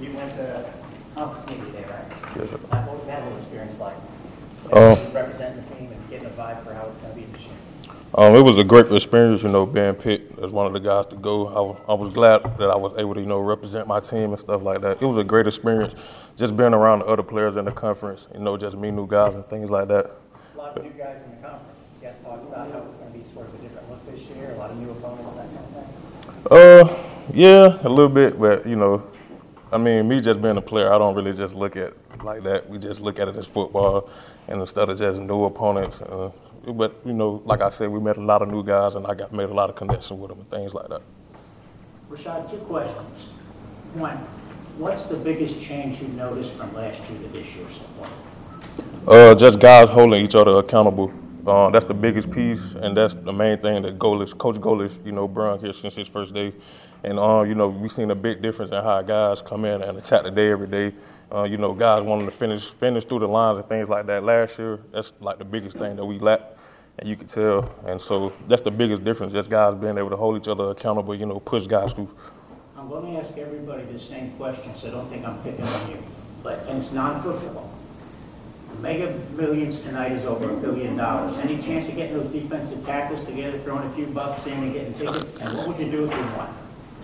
you went to conference media day, right? Yes, sir. What was that whole experience like? Uh, Representing the team and getting a vibe for how it's going to be this year? Um, it was a great experience, you know, being picked as one of the guys to go. I was glad that I was able to, you know, represent my team and stuff like that. It was a great experience, just being around the other players in the conference, you know, just me new guys and things like that. A lot of new guys in the conference. You guys talked about how it's going to be sort of a different look this year, a lot of new opponents, that kind of thing. Uh, yeah, a little bit, but you know, I mean, me just being a player, I don't really just look at it like that. We just look at it as football, and instead of just new opponents. Uh, but you know, like I said, we met a lot of new guys, and I got made a lot of connections with them and things like that. Rashad, two questions. One, what's the biggest change you noticed from last year to this year so far? Uh, just guys holding each other accountable. Uh, that's the biggest piece, and that's the main thing that Golesh, Coach Golesh, you know, brung here since his first day. And, uh, you know, we've seen a big difference in how guys come in and attack the day every day. Uh, you know, guys wanting to finish finish through the lines and things like that. Last year, that's like the biggest thing that we lacked, and you could tell. And so that's the biggest difference, just guys being able to hold each other accountable, you know, push guys through. I'm going to ask everybody the same question, so don't think I'm picking on you. But, and it's non-football. The Mega Millions tonight is over a billion dollars. Any chance of getting those defensive tackles together, throwing a few bucks in and getting tickets? And what would you do if you won?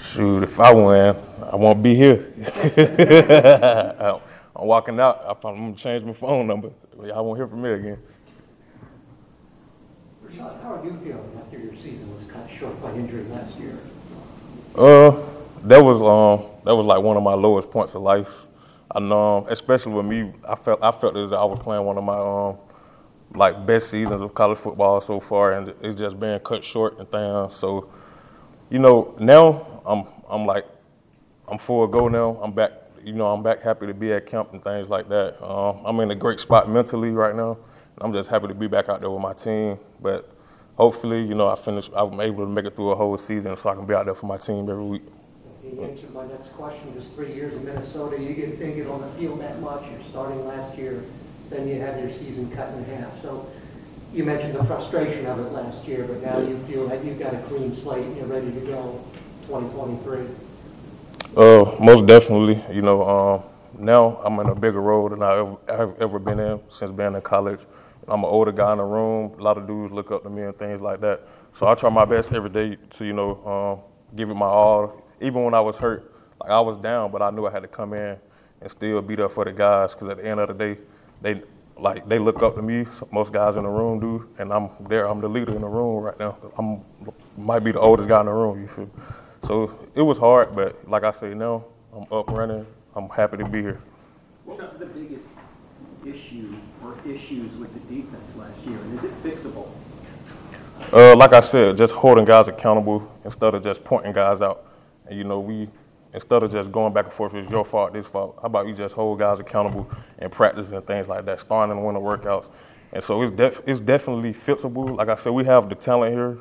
Shoot, if I win, I won't be here. I'm walking out. I'm gonna change my phone number. Y'all won't hear from me again. Rashad, how are you feeling after your season was cut short by injury last year? Uh, that was um that was like one of my lowest points of life. I know, especially with me, I felt I felt as I was playing one of my um like best seasons of college football so far, and it's just being cut short and things. So, you know, now I'm I'm like I'm full of go now. I'm back. You know, I'm back happy to be at camp and things like that. Um, I'm in a great spot mentally right now. I'm just happy to be back out there with my team. But hopefully, you know, I finish. I'm able to make it through a whole season, so I can be out there for my team every week. You answered my next question, just three years in Minnesota, you didn't get on the field that much, you're starting last year, then you had your season cut in half. So you mentioned the frustration of it last year, but now you feel that you've got a clean slate and you're ready to go 2023. Uh, most definitely. You know, um, now I'm in a bigger role than I ever, I've ever been in since being in college. I'm an older guy in the room. A lot of dudes look up to me and things like that. So I try my best every day to, you know, um, give it my all. Even when I was hurt, like I was down, but I knew I had to come in and still be there for the guys. Because at the end of the day, they like they look up to me. Most guys in the room do, and I'm there. I'm the leader in the room right now. I'm might be the oldest guy in the room. You feel? So it was hard, but like I say, now I'm up running. I'm happy to be here. What was the biggest issue or issues with the defense last year, and is it fixable? Uh, like I said, just holding guys accountable instead of just pointing guys out. And you know, we instead of just going back and forth, it's your fault, this fault. How about you just hold guys accountable and practice and things like that, starting in winter workouts. And so it's def- it's definitely fixable. Like I said, we have the talent here.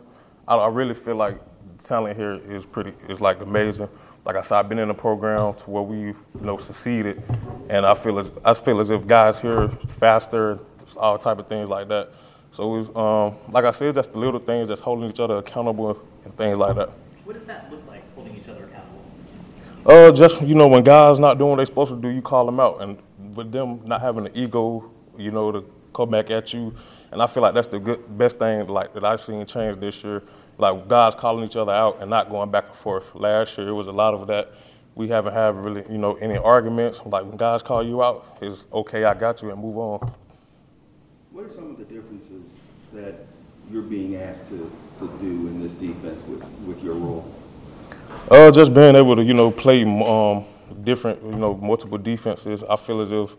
I, I really feel like the talent here is pretty is like amazing. Like I said, I've been in a program to where we've you know succeeded, and I feel as I feel as if guys here faster, all type of things like that. So it's, um, like I said, just the little things, just holding each other accountable and things like that. What does that look like, holding each other accountable? Uh, just you know, when guys not doing what they're supposed to do, you call them out, and with them not having the ego, you know, to come back at you, and I feel like that's the good best thing like that I've seen change this year. Like guys calling each other out and not going back and forth. Last year it was a lot of that. We haven't had really, you know, any arguments. Like when guys call you out, it's okay, I got you, and move on. What are some of the differences that you're being asked to, to do in this defense with, with your role? Uh, just being able to, you know, play um, different, you know, multiple defenses. I feel as if,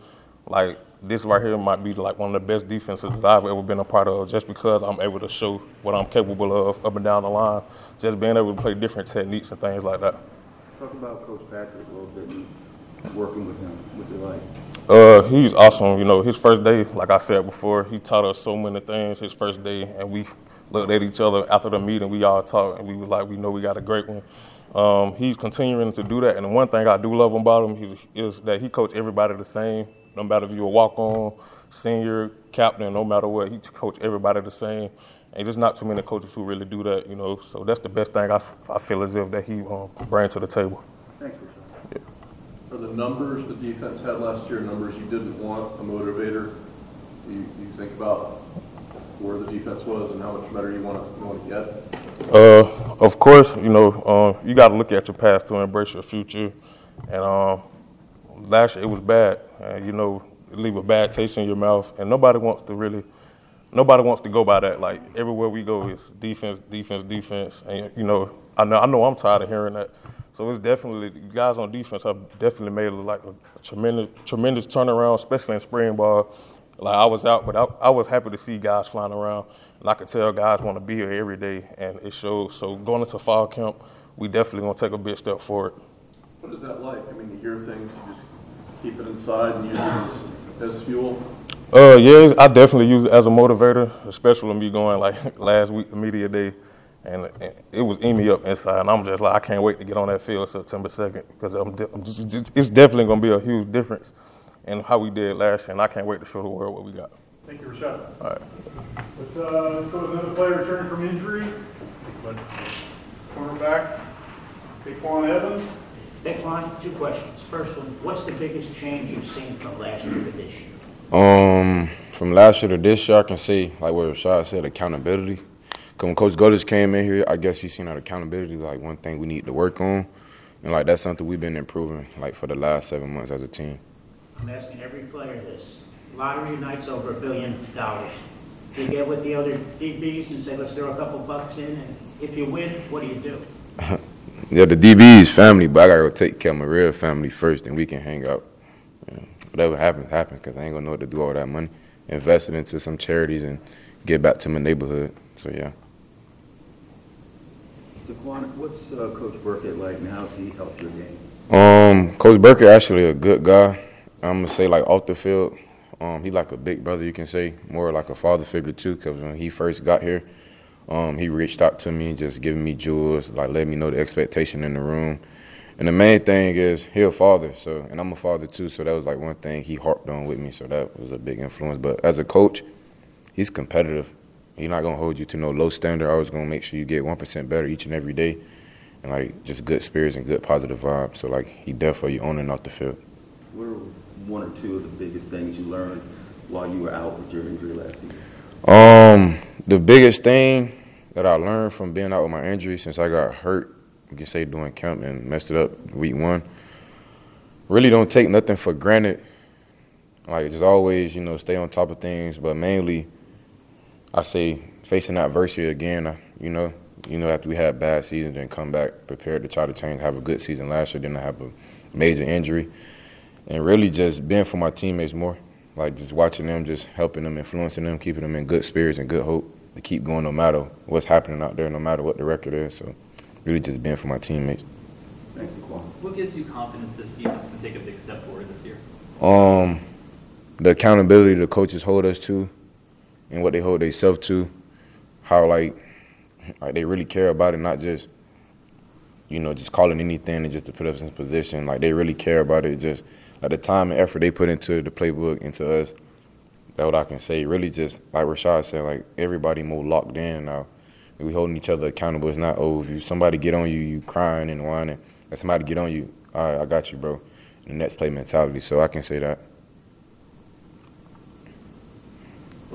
like, this right here might be like one of the best defenses that I've ever been a part of, just because I'm able to show what I'm capable of up and down the line. Just being able to play different techniques and things like that. Talk about Coach Patrick a little bit and working with him. What's it like? Uh, he's awesome. You know, his first day, like I said before, he taught us so many things. His first day, and we looked at each other after the meeting. We all talked, and we were like, we know we got a great one. Um, he's continuing to do that, and the one thing I do love about him is, is that he coach everybody the same. No matter if you're a walk-on, senior, captain, no matter what, he coach everybody the same. And there's not too many coaches who really do that, you know. So that's the best thing I, f- I feel as if that he um, brings to the table. Thanks, Rashawn. So the numbers the defense had last year, numbers you didn't want, a motivator? Do you, do you think about where the defense was and how much better you want to, you want to get? Uh, of course, you know, uh, you got to look at your past to embrace your future. And um, last year it was bad. You know, leave a bad taste in your mouth. And nobody wants to really, nobody wants to go by that. Like everywhere we go, it's defense, defense, defense. And you know, I know, I know, I'm tired of hearing that. So it's definitely guys on defense have definitely made like a tremendous, tremendous turnaround, especially in spring ball. Like I was out, but I, I was happy to see guys flying around, and I could tell guys want to be here every day, and it shows. So going into fall camp, we definitely gonna take a big step forward. What is that like? I mean, you hear things, you just keep it inside and use it as, as fuel? Uh, yeah, I definitely use it as a motivator, especially when me going like last week, the media day, and it- it was eating me up inside. And I'm just like, I can't wait to get on that field September 2nd because I'm, de- I'm just, just- it's definitely gonna be a huge difference in how we did last year, and I can't wait to show the world what we got. Thank you, Rashad. All right. Let's, uh, let's go with another player returning from injury. But cornerback, Daquan Evans. Daquan, two questions. First one, what's the biggest change you've seen from last year to this year? Um, from last year to this year, I can see like what Rashad said, accountability. 'Cause when Coach Golders came in here, I guess he seen that accountability like one thing we need to work on, and like that's something we've been improving like for the last seven months as a team. I'm asking every player this. Lottery night's over a billion dollars. Do you get with the other DBs and say, let's throw a couple bucks in, and if you win, what do you do? Yeah, the DBs family, but I gotta go take care of my real family first, and we can hang out. You know, whatever happens, happens, because I ain't gonna know what to do with all that money. Invest it into some charities and get back to my neighborhood. So yeah. Daquan, what's uh, Coach Burkett like and how's he helped your game? Um, Coach Burkett actually a good guy. I'm gonna say like off the field, um, he like a big brother. You can say more like a father figure too. Cause when he first got here, um, he reached out to me, and just giving me jewels, like letting me know the expectation in the room. And the main thing is he a father, so and I'm a father too. So that was like one thing he harped on with me. So that was a big influence. But as a coach, he's competitive. He's not gonna hold you to no low standard. Always gonna make sure you get one percent better each and every day, and like just good spirits and good positive vibes. So like he there for on and off the field. What are one or two of the biggest things you learned while you were out with your injury last season? Um, the biggest thing that I learned from being out with my injury since I got hurt, you can say doing camp and messed it up week one. Really don't take nothing for granted. Like just always, you know, stay on top of things. But mainly, I say facing adversity again. You know, you know after we had bad seasons, then come back prepared to try to change, have a good season last year. Then I have a major injury, and really just being for my teammates more. Like just watching them, just helping them, influencing them, keeping them in good spirits and good hope to keep going no matter what's happening out there, no matter what the record is. So really just being for my teammates. Thank you, Quan. What gives you confidence this defense can take a big step forward this year? Um, the accountability the coaches hold us to, and what they hold themselves to, how like like they really care about it, not just you know just calling anything and just to put us in position. Like they really care about it. Just like the time and effort they put into the playbook into us. That's what I can say. Really, just like Rashad said, like everybody more locked in now. We holding each other accountable. It's not oh, if you, somebody get on you, you crying and whining. If somebody get on you, all right, I got you, bro. And The next play mentality. So I can say that.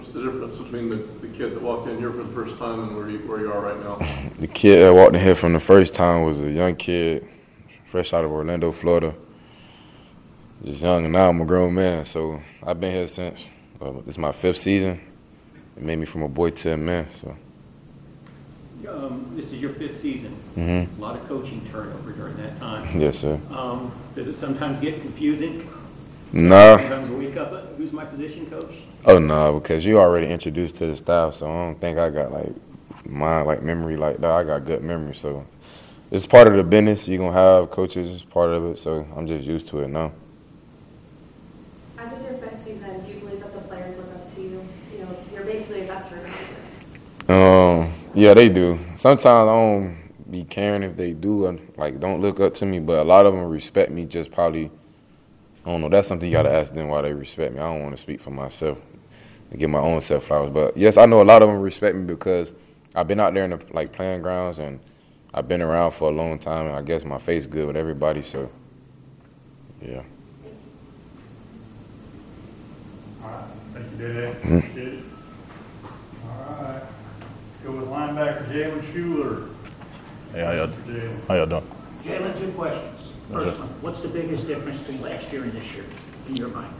What's the difference between the, the kid that walked in here for the first time and where you, where you are right now? The kid that walked in here from the first time was a young kid, fresh out of Orlando, Florida. Just young, and now I'm a grown man. So I've been here since. Uh, this is my fifth season. It made me from a boy to a man. So Um, this is your fifth season. Mhm. A lot of coaching turnover during that time. yes, sir. Um, does it sometimes get confusing? Nah. Sometimes wake up, who's my position coach? Oh no, because you already introduced to the staff, so I don't think I got like my like memory like that. I got good memory, so it's part of the business. You're gonna have coaches, it's part of it. So I'm just used to it now. As it's your fifth season, do you believe that the players look up to you? You know, you're basically a veteran. Um, yeah, they do. Sometimes I don't be caring if they do, and like don't look up to me, but a lot of them respect me. Just probably, I don't know. That's something you got to ask them why they respect me. I don't want to speak for myself and give my own self flowers, but yes, I know a lot of them respect me because I've been out there in the like playing grounds and I've been around for a long time, and I guess my face good with everybody. So, Yeah. All right, thank you, Dede. Appreciate it. All right, let's go with linebacker Jhalyn Shuler. Hey, how y'all, Jhalyn. how y'all doing? Jhalyn, two questions. First one, what's the biggest difference between last year and this year, in your mind?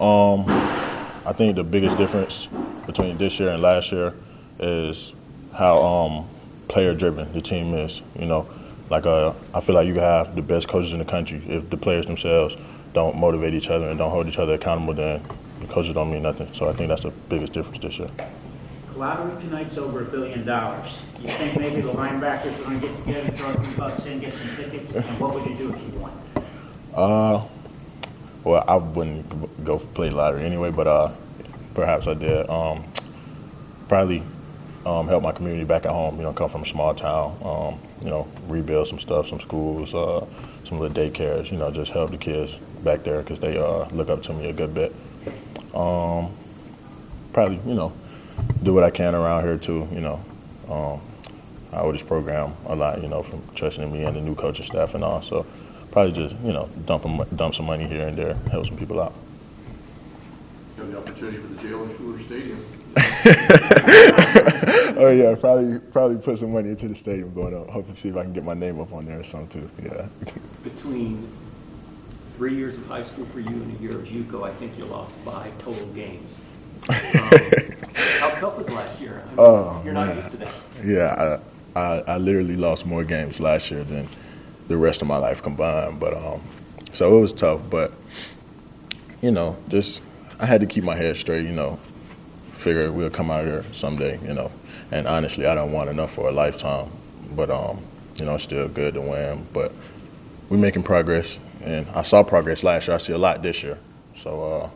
Um, I think the biggest difference between this year and last year is how um, player driven the team is. You know, like uh, I feel like you have the best coaches in the country if the players themselves don't motivate each other and don't hold each other accountable. Then the coaches don't mean nothing. So I think that's the biggest difference this year. Lottery tonight's over a billion dollars. You think maybe the linebackers are gonna get together, throw a few bucks in, get some tickets? And what would you do if you won? Uh, well, I wouldn't go play lottery anyway, but uh, perhaps I did. Um, probably um, help my community back at home. You know, come from a small town. Um, you know, rebuild some stuff, some schools, uh, some little daycares. You know, just help the kids back there because they uh, look up to me a good bit. Um, probably, you know, do what I can around here too. You know, um, I owe this program a lot. You know, from trusting me and the new coaching staff and all. So probably just you know dump 'em- dump some money here and there, help some people out. You the opportunity for the Jhalyn Shuler Stadium. oh yeah, probably probably put some money into the stadium going up. Hope to see if I can get my name up on there or something too. Yeah. Between three years of high school for you and a year of JUCO, I think you lost five total games. Um, How tough was last year? I mean, Oh, You're not man. used to that. Yeah, I, I I literally lost more games last year than the rest of my life combined. But um, so it was tough. But you know, just I had to keep my head straight. You know, figure we'll come out of here someday. You know, and honestly, I don't want enough for a lifetime. But um, you know, it's still good to win. But we're making progress, and I saw progress last year. I see a lot this year. So uh,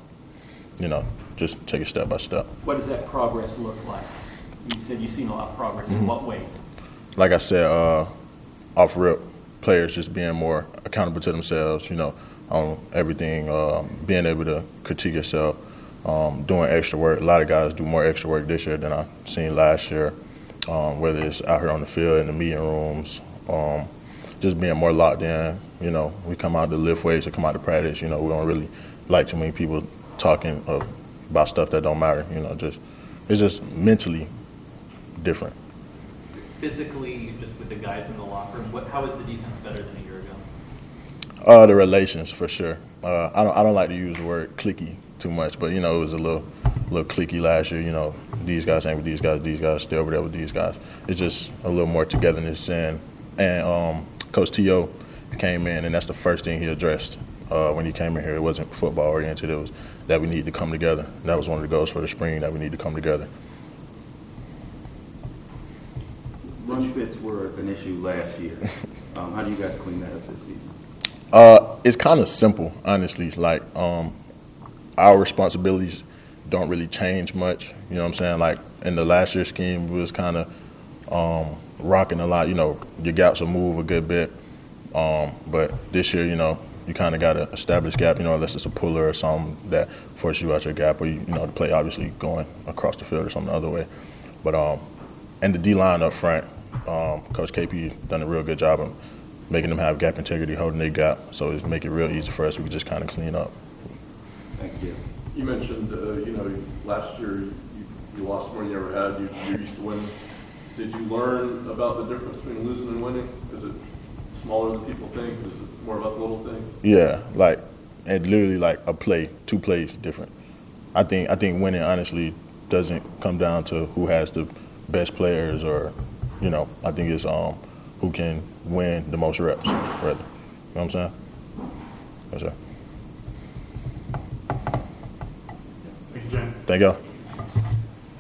you know, just take it step by step. What does that progress look like? You said you've seen a lot of progress. Mm-hmm. In what ways? like I said, uh, off rip, players just being more accountable to themselves, you know, on everything, um, being able to critique yourself, um, doing extra work. A lot of guys do more extra work this year than I've seen last year, um, whether it's out here on the field, in the meeting rooms, um, just being more locked in. You know, we come out to lift weights or come out to practice, you know, we don't really like too many people talking uh, about stuff that don't matter, you know, just, it's just mentally different. Physically, just with the guys in the what, how is the defense better than a year ago? Uh, the relations for sure. Uh, I don't I don't like to use the word clicky too much, but you know it was a little little clicky last year. You know these guys ain't with these guys, these guys stay over there with these guys. It's just a little more togetherness and and um, Coach T.O. came in and that's the first thing he addressed uh, when he came in here. It wasn't football oriented. It was that we need to come together. That was one of the goals for the spring that we need to come together. Rush fits were an issue last year. Um, how do you guys clean that up this season? Uh, it's kind of simple, honestly. Like, um, our responsibilities don't really change much. You know what I'm saying? Like in the last year's scheme, we was kind of um, rocking a lot. You know, your gaps will move a good bit. Um, but this year, you know, you kind of got to establish gap. You know, unless it's a puller or something that forces you out your gap, or you, you know, the play obviously going across the field or something the other way. But um, and the D line up front, um, Coach KP done a real good job of making them have gap integrity, holding their gap. So it's make it real easy for us. We can just kind of clean up. Thank you. You mentioned, uh, you know, last year you, you lost more than you ever had. You, you're used to winning. Did you learn about the difference between losing and winning? Is it smaller than people think? Is it more about the little thing? Yeah, like and literally like a play, two plays different. I think I think winning honestly doesn't come down to who has the best players or you know, I think it's um who can win the most reps rather. You know what I'm saying? Yes, sir. Thank you, Jen. Thank y'all.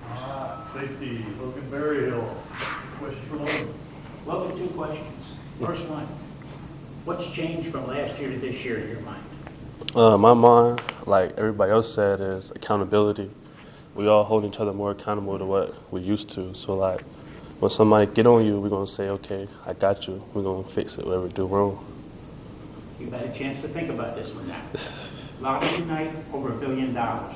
All right, safety, Logan Berryhill. Question for Logan. Logan, two questions. First one, what's changed from last year to this year in your mind? Uh, my mind, like everybody else said, is accountability. We all hold each other more accountable to what we used to. So like, when somebody get on you, we're gonna say, "Okay, I got you. We're gonna fix it. Whatever we do wrong." You've had a chance to think about this one now. Lottery night, over a billion dollars.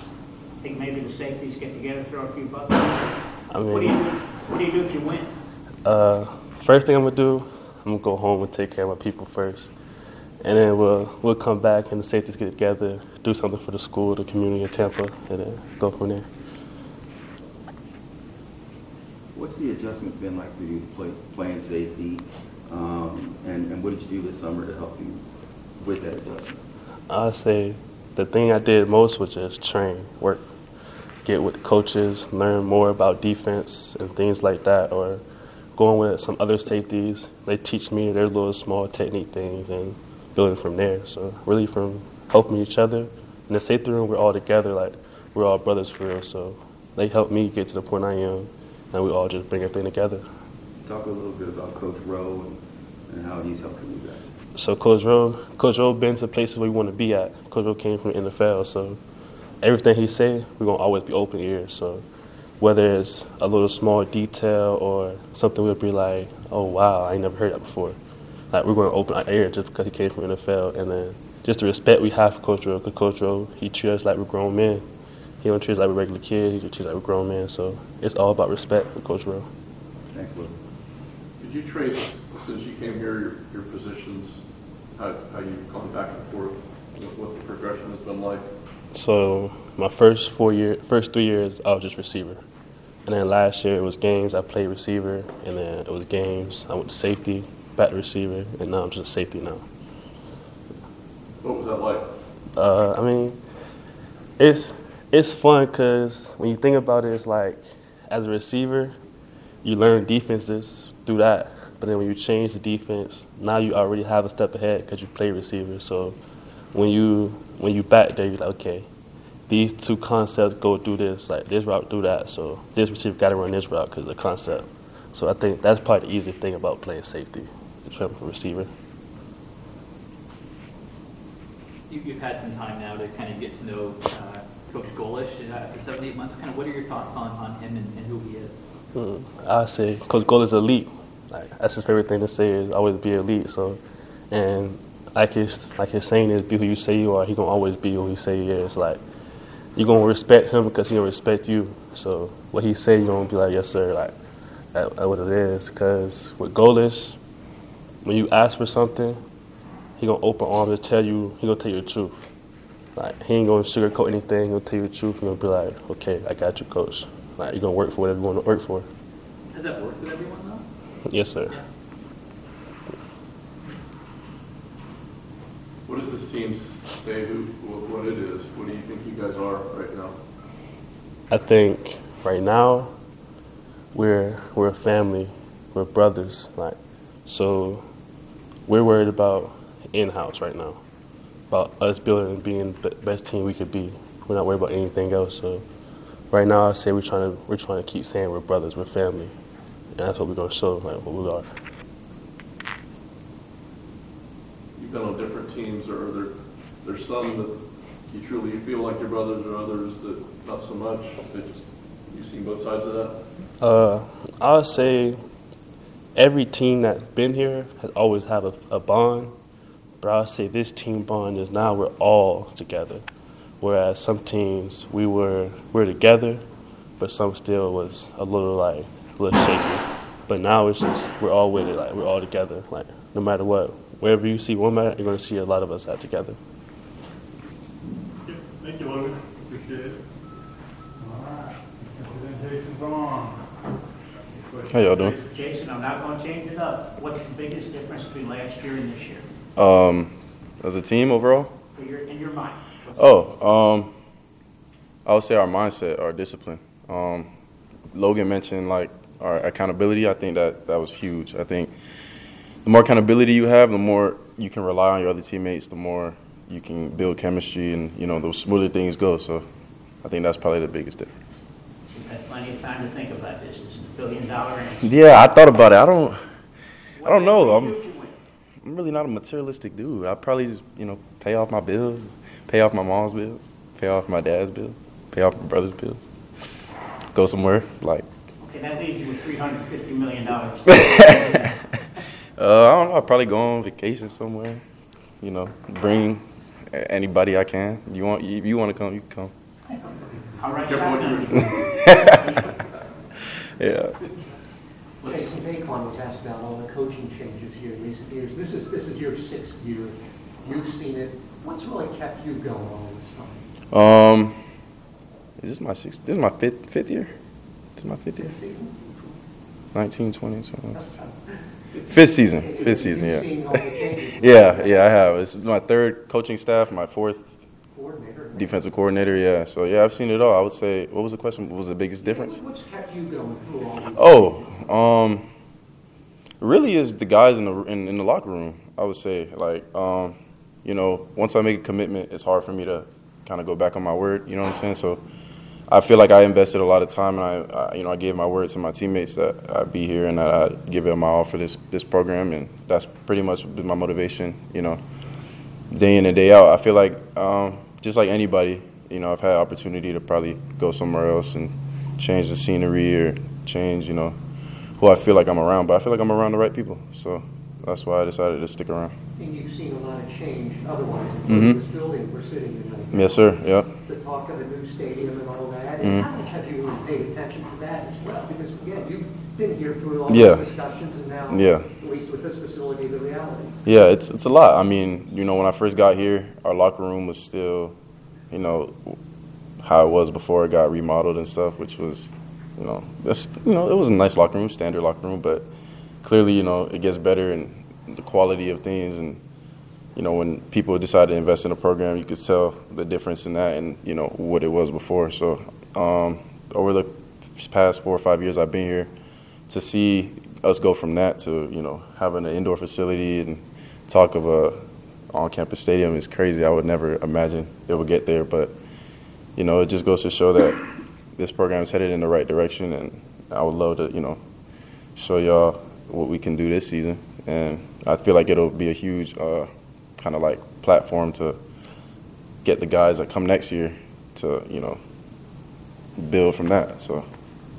I think maybe the safeties get together, throw a few bucks? I What do you, do? what do you do if you win? uh, first thing I'm gonna do, I'm gonna go home and take care of my people first, and then we'll we'll come back and the safeties get together, do something for the school, the community of Tampa, and then go from there. What's the adjustment been like for you play, playing safety? Um, and, and what did you do this summer to help you with that adjustment? I say the thing I did most was just train, work, get with coaches, learn more about defense and things like that, or going with some other safeties. They teach me their little small technique things and building from there. So really from helping each other. In the safety room, we're all together, like we're all brothers for real. So they helped me get to the point I am, and we all just bring everything together. Talk a little bit about Coach Rowe and, and how he's helping you guys. So Coach Rowe, Coach Rowe been to places where we want to be at. Coach Rowe came from the NFL, so everything he say, we're gonna always be open ears. So whether it's a little small detail or something we'll be like, oh wow, I ain't never heard that before. Like we're gonna open our ear just because he came from the NFL, and then just the respect we have for Coach Rowe. Cause Coach Rowe, he treats us like we're grown men. He don't treat us like we're regular kids. He treats us like we're grown men. So it's all about respect for Coach Rowe. Thanks, Lou. Could you trace, since you came here, your, your positions, how, how you've gone back and forth, what, what the progression has been like? So my first four year, first three years, I was just receiver, and then last year it was games. I played receiver, and then it was games. I went to safety, back to receiver, and now I'm just a safety now. What was that like? Uh, I mean, it's it's fun because when you think about it, it's like as a receiver, you learn defenses through that. But then when you change the defense, now you already have a step ahead because you play receiver. So when you when you back there, you're like, okay, these two concepts go through this, like this route through that. So this receiver got to run this route because the concept. So I think that's probably the easiest thing about playing safety, to train for receiver. You, you've had some time now to kind of get to know uh, Coach Golesh uh, after seven, eight months. Kind of what are your thoughts on, on him and, and who he is? Hmm. I say Coach Gold is elite. Like that's his favorite thing to say is always be elite. So, and like his like his saying is be who you say you are. He gonna always be who he say he is. Like you gonna respect him because he gonna respect you. So what he say you gonna be like yes sir. Like that, that's what it is. Cause with Golesh, when you ask for something, he gonna open arms to tell you. He gonna tell you the truth. Like he ain't gonna sugarcoat anything. He gonna tell you the truth. He gonna be like, okay, I got you, coach. Like you're gonna work for whatever you want to work for. Has that worked with everyone though? Yes, sir. Yeah. What does this team say who, what what it is? What do you think you guys are right now? I think right now we're we're a family, we're brothers. Like so, we're worried about in house right now, about us building and being the best team we could be. We're not worried about anything else. So right now, I say we're trying to we're trying to keep saying we're brothers, we're family, and that's what we're gonna show like what we are. You've been on different teams, or are there, there's some that you truly feel like your brothers, or others that not so much? Just, you've seen both sides of that? Uh, I'll say every team that's been here has always had a, a bond, but I would say this team bond is now we're all together. Whereas some teams we were we were together, but some still was a little like a little shaky. But now it's just we're all with it, like we're all together. Like no matter what, wherever you see one man, you're gonna see a lot of us out together. Yep, Thank you, Logan. Appreciate it. All right. Presentation's on. How y'all doing? Jason, I'm not going to change it up. What's the biggest difference between last year and this year? Um, as a team overall? Your, in your mind? Oh, um, I would say our mindset, our discipline. Um, Logan mentioned like our accountability. I think that that was huge. I think the more accountability you have, the more you can rely on your other teammates. The more you can build chemistry, and you know the smoother things go. So, I think that's probably the biggest difference. You've had plenty of time to think about this. This is a billion dollar. Yeah, I thought about it. I don't. I don't know. What I'm. would you win? I'm really not a materialistic dude. I probably just you know pay off my bills, pay off my mom's bills, pay off my dad's bill, pay off my brother's bills. Go somewhere like Okay, that leaves you with three hundred and fifty million dollars. uh, I don't know. I'd probably go on vacation somewhere. You know, bring anybody I can. You want if you want to come, you can come. All right, Careful what shotgun. Yeah. Jason Daquan was asked about all the coaching changes here in recent years. This is, this is your sixth year You've seen it. What's really kept you going all this time? Um, is this my sixth? This is my fifth fifth year. This is my fifth year. Season? 19, 20, 21. Fifth season. Fifth season. Yeah. all the changes. Yeah, yeah, I have. It's my third coaching staff, my fourth Coordinator. defensive coordinator. Yeah, so yeah, I've seen it all. I would say, what was the question? What was the biggest difference? What's kept you going through all? Oh, um, really is the guys in the in, in the locker room. I would say, like, um, you know, once I make a commitment, it's hard for me to kind of go back on my word. You know what I'm saying? So, I feel like I invested a lot of time, and I, I you know, I gave my word to my teammates that I'd be here and that I'd give it my all for this this program, and that's pretty much been my motivation. You know, day in and day out. I feel like um, just like anybody, you know, I've had opportunity to probably go somewhere else and change the scenery or change, you know, who I feel like I'm around. But I feel like I'm around the right people, so that's why I decided to stick around. And you've seen a lot of change otherwise, Mhm. this building we're sitting in. Yes, sir. Yep. The talk of a new stadium and all that. Mhm. How much have you paid attention to that as well? Because again, you've been here through all Yeah. the discussions and now, Yeah. at least with this facility, the reality. Yeah, it's it's a lot. I mean, you know, when I first got here, our locker room was still, you know, how it was before it got remodeled and stuff, which was, you know, that's you know, it was a nice locker room, standard locker room, but clearly, you know, it gets better and the quality of things and you know, when people decide to invest in a program, you could tell the difference in that and, you know, what it was before. So, um, over the past four or five years I've been here, to see us go from that to, you know, having an indoor facility and talk of a on-campus stadium is crazy. I would never imagine it would get there, but, you know, it just goes to show that this program is headed in the right direction, and I would love to, you know, show y'all what we can do this season. And I feel like it'll be a huge uh, kind of like platform to get the guys that come next year to, you know, build from that. So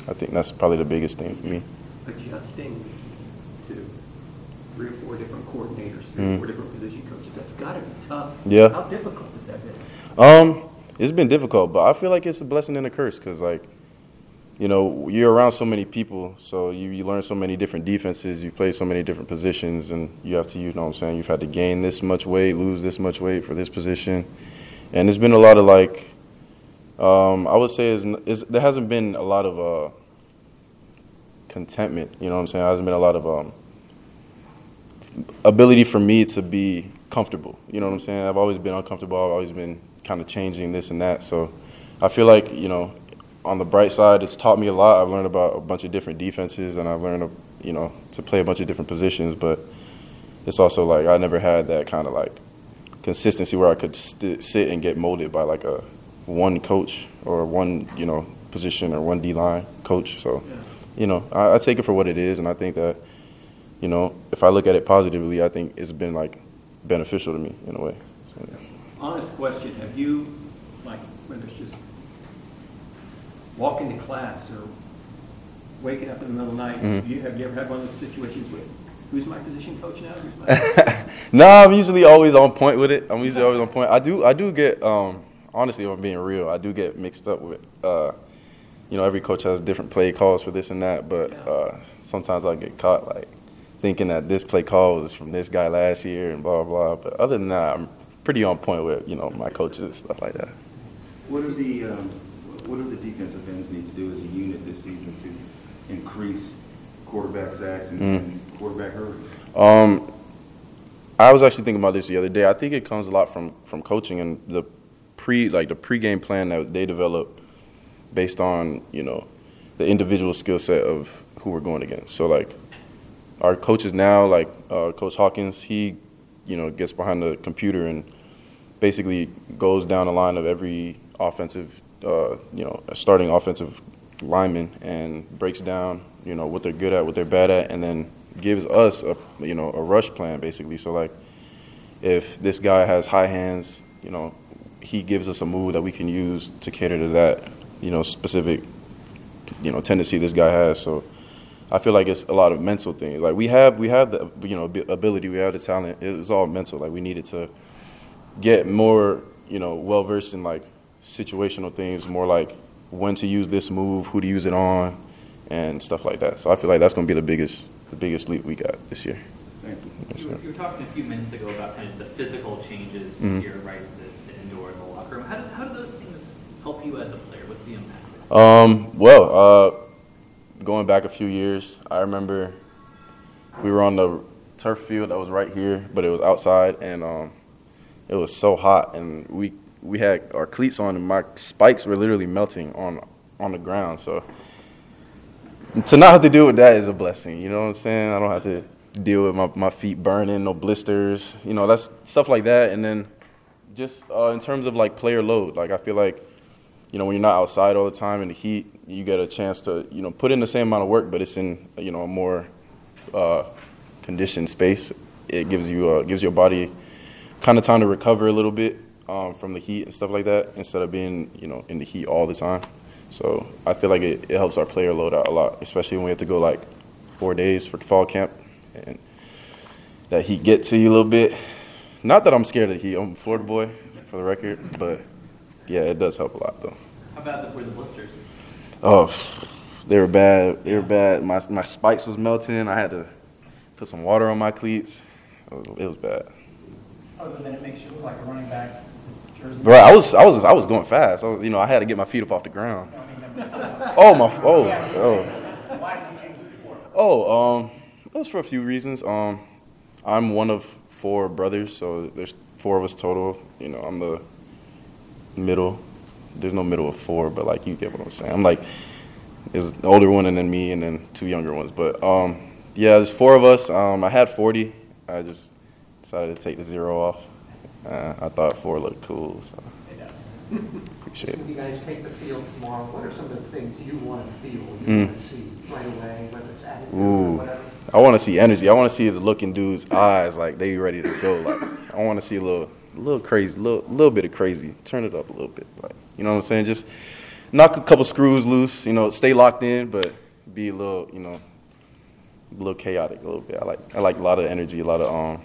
I think that's probably the biggest thing for me. Adjusting to three or four different coordinators, three or Mhm. four different position coaches, that's gotta be tough. Yeah. How difficult has that been? Um, it's been difficult, but I feel like it's a blessing and a curse because, like, you know, you're around so many people, so you, you learn so many different defenses, you play so many different positions, and you have to, you know what I'm saying, you've had to gain this much weight, lose this much weight for this position. And there's been a lot of, like, um, I would say there hasn't been a lot of uh, contentment, you know what I'm saying? There hasn't been a lot of um, ability for me to be comfortable. You know what I'm saying? I've always been uncomfortable. I've always been kind of changing this and that. So I feel like, you know, on the bright side, it's taught me a lot. I've learned about a bunch of different defenses and I've learned, you know, to play a bunch of different positions. But it's also like I never had that kind of like consistency where I could st- sit and get molded by like a one coach or one, you know, position or one D line coach. So, you know, I, I take it for what it is. And I think that, you know, if I look at it positively, I think it's been like beneficial to me in a way. So, yeah. Honest question, have you, like, whether it's just walking to class or waking up in the middle of the night, Mhm. you, have you ever had one of those situations with, who's my position coach now? Who's my? no, I'm usually always on point with it. I'm usually always on point. I do, I do get, um, honestly, if I'm being real, I do get mixed up with, uh, you know, every coach has different play calls for this and that, but uh, sometimes I get caught like thinking that this play call was from this guy last year and blah blah. But other than that, I'm pretty on point with you know my coaches and stuff like that. What do the, um, what do the defensive ends need to do as a unit this season to increase quarterback sacks and- Mm. and quarterback hurries? Um, I was actually thinking about this the other day. I think it comes a lot from from coaching and the pre like the pregame plan that they develop based on you know the individual skill set of who we're going against. So like our coaches now, like uh, Coach Hawkins, he you know gets behind the computer and basically goes down the line of every offensive uh, you know starting offensive lineman and breaks down you know what they're good at, what they're bad at, and then gives us a you know a rush plan basically. So like if this guy has high hands, you know, he gives us a move that we can use to cater to that, you know, specific, you know, tendency this guy has. So I feel like it's a lot of mental things. Like we have, we have the, you know, ability, we have the talent. It was all mental. Like we needed to get more, you know, well versed in like situational things, more like when to use this move, who to use it on, and stuff like that. So I feel like that's going to be the biggest, the biggest leap we got this year. Thank you. Yes, You were, you were talking a few minutes ago about kind of the physical changes Mhm. here, right, the, the indoor and the locker room. How do, how do those things help you as a player? What's the impact? Um, well, uh, going back a few years, I remember we were on the turf field that was right here, but it was outside, and um, it was so hot, and we we had our cleats on, and my spikes were literally melting on on the ground. So to not have to deal with that is a blessing. You know what I'm saying? I don't have to deal with my, my feet burning, no blisters. You know, that's stuff like that, and then just uh, in terms of like player load, like I feel like you know, when you're not outside all the time in the heat, you get a chance to, you know, put in the same amount of work, but it's in, you know, a more uh, conditioned space. It gives you uh, gives your body kind of time to recover a little bit um, from the heat and stuff like that, instead of being, you know, in the heat all the time. So I feel like it, it helps our player load out a lot, especially when we have to go like four days for fall camp, and that heat gets to you a little bit. Not that I'm scared of the heat. I'm a Florida boy, for the record, but yeah, it does help a lot though. How bad were the blisters? Oh, they were bad. They were bad. My my spikes was melting. I had to put some water on my cleats. It was, it was bad. Other than it makes you look like a running back jersey. Bro, I was I was I was going fast. I was, you know, I had to get my feet up off the ground. Oh my oh oh Why did you change it before? oh um, it was for a few reasons. Um, I'm one of four brothers, so there's four of us total. You know, I'm the middle. There's no middle of four, but like you get what I'm saying. I'm like there's an older one and then me and then two younger ones. But um, yeah, there's four of us. Um, I had 40. I just decided to take the zero off. Uh, I thought four looked cool, so It does. appreciate it. When you guys take the field tomorrow, what are some of the things you want to feel, you Mm. want to see right away, whether it's attitude or Ooh, whatever? I want to see energy. I want to see the look in dudes' eyes, like they ready to go. Like I want to see a little, little crazy, little, little bit of crazy. Turn it up a little bit, like you know what I'm saying. Just knock a couple screws loose. You know, stay locked in, but be a little, you know, a little chaotic a little bit. I like, I like a lot of energy, a lot of um,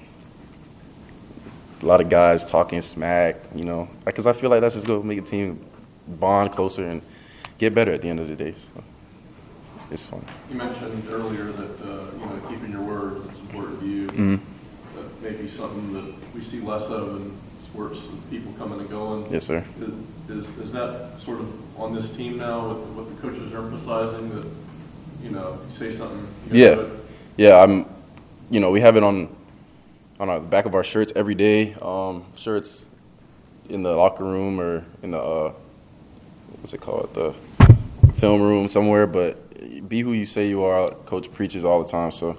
a lot of guys talking smack. You know, because I feel like that's just gonna make a team bond closer and get better at the end of the day. So it's fun. You mentioned earlier that, uh, you know, keeping your word is important to you. Mhm. That may be something that we see less of in sports, with people coming and going. Yes, sir. Is, is that sort of on this team now, with what the coaches are emphasizing, that, you know, you say something, you Yeah, gotta do it? yeah. I'm, you know, we have it on on our, the back of our shirts every day. Um, shirts in the locker room or in the uh, what's it called, the film room somewhere. But be who you say you are. Coach preaches all the time. So,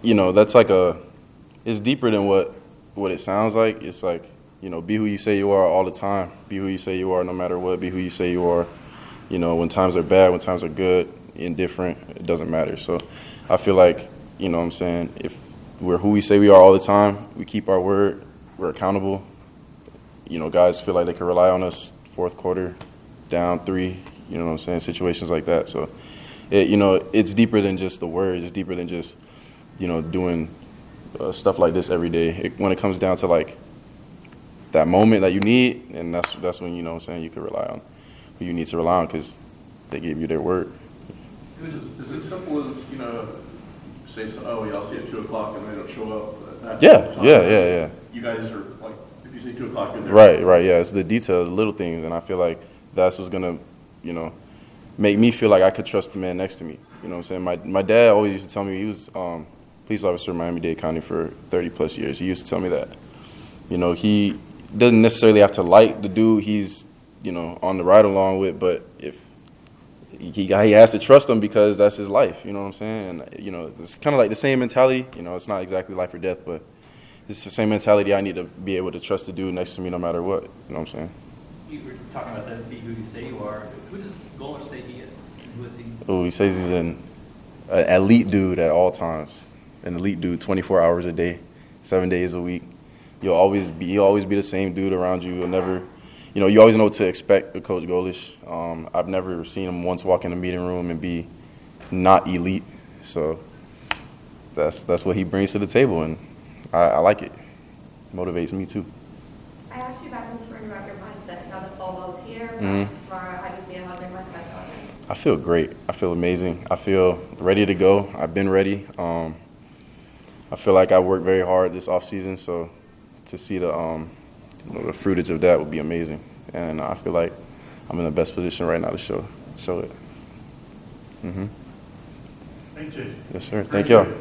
you know, that's like a. It's deeper than what what it sounds like. It's like you know, be who you say you are all the time. Be who you say you are no matter what. Be who you say you are. You know, when times are bad, when times are good, indifferent, it doesn't matter. So, I feel like you know, what I'm saying if we're who we say we are all the time, we keep our word, we're accountable. You know, guys feel like they can rely on us. Fourth quarter, down three. You know what I'm saying? Situations like that. So, it, you know, it's deeper than just the words. It's deeper than just, you know, doing uh, stuff like this every day. It, when it comes down to like that moment that you need, and that's that's when you know what I'm saying you can rely on who you need to rely on because they gave you their word. Is it, is it simple as, you know, say, so, oh, yeah, I'll see you at two o'clock and they don't show up? that Yeah, time? yeah, yeah, yeah. You guys are, like, if you say two o'clock, you're there. Right, right, yeah. It's the details, the little things, and I feel like that's what's gonna, you know, make me feel like I could trust the man next to me. You know what I'm saying? My my dad always used to tell me he was um, police officer in Miami-Dade County for 30 plus years. He used to tell me that. You know, he doesn't necessarily have to like the dude he's, you know, on the ride along with, but if he, he has to trust him because that's his life. You know what I'm saying? And you know, it's kind of like the same mentality. You know, it's not exactly life or death, but it's the same mentality. I need to be able to trust the dude next to me no matter what. You know what I'm saying? You were talking about that, be who you say you are. Who does Goller say he is? Who is he? Oh, he says he's an, an elite dude at all times. An elite dude, 24 hours a day, seven days a week. You'll always be, he'll always be the same dude around you. You'll never, you know, you always know what to expect with Coach Golesh. Um, I've never seen him once walk in a meeting room and be not elite. So that's that's what he brings to the table, and I, I like it. Motivates me too. I asked you back in the spring about your mindset. Now that fall ball's here, Mhm. tomorrow, how do you feel? How's your mindset going? I feel great. I feel amazing. I feel ready to go. I've been ready. Um, I feel like I worked very hard this off season, so to see the um, you know, the fruitage of that would be amazing. And I feel like I'm in the best position right now to show show it. hmm Thank you. Yes, sir. Thank y'all.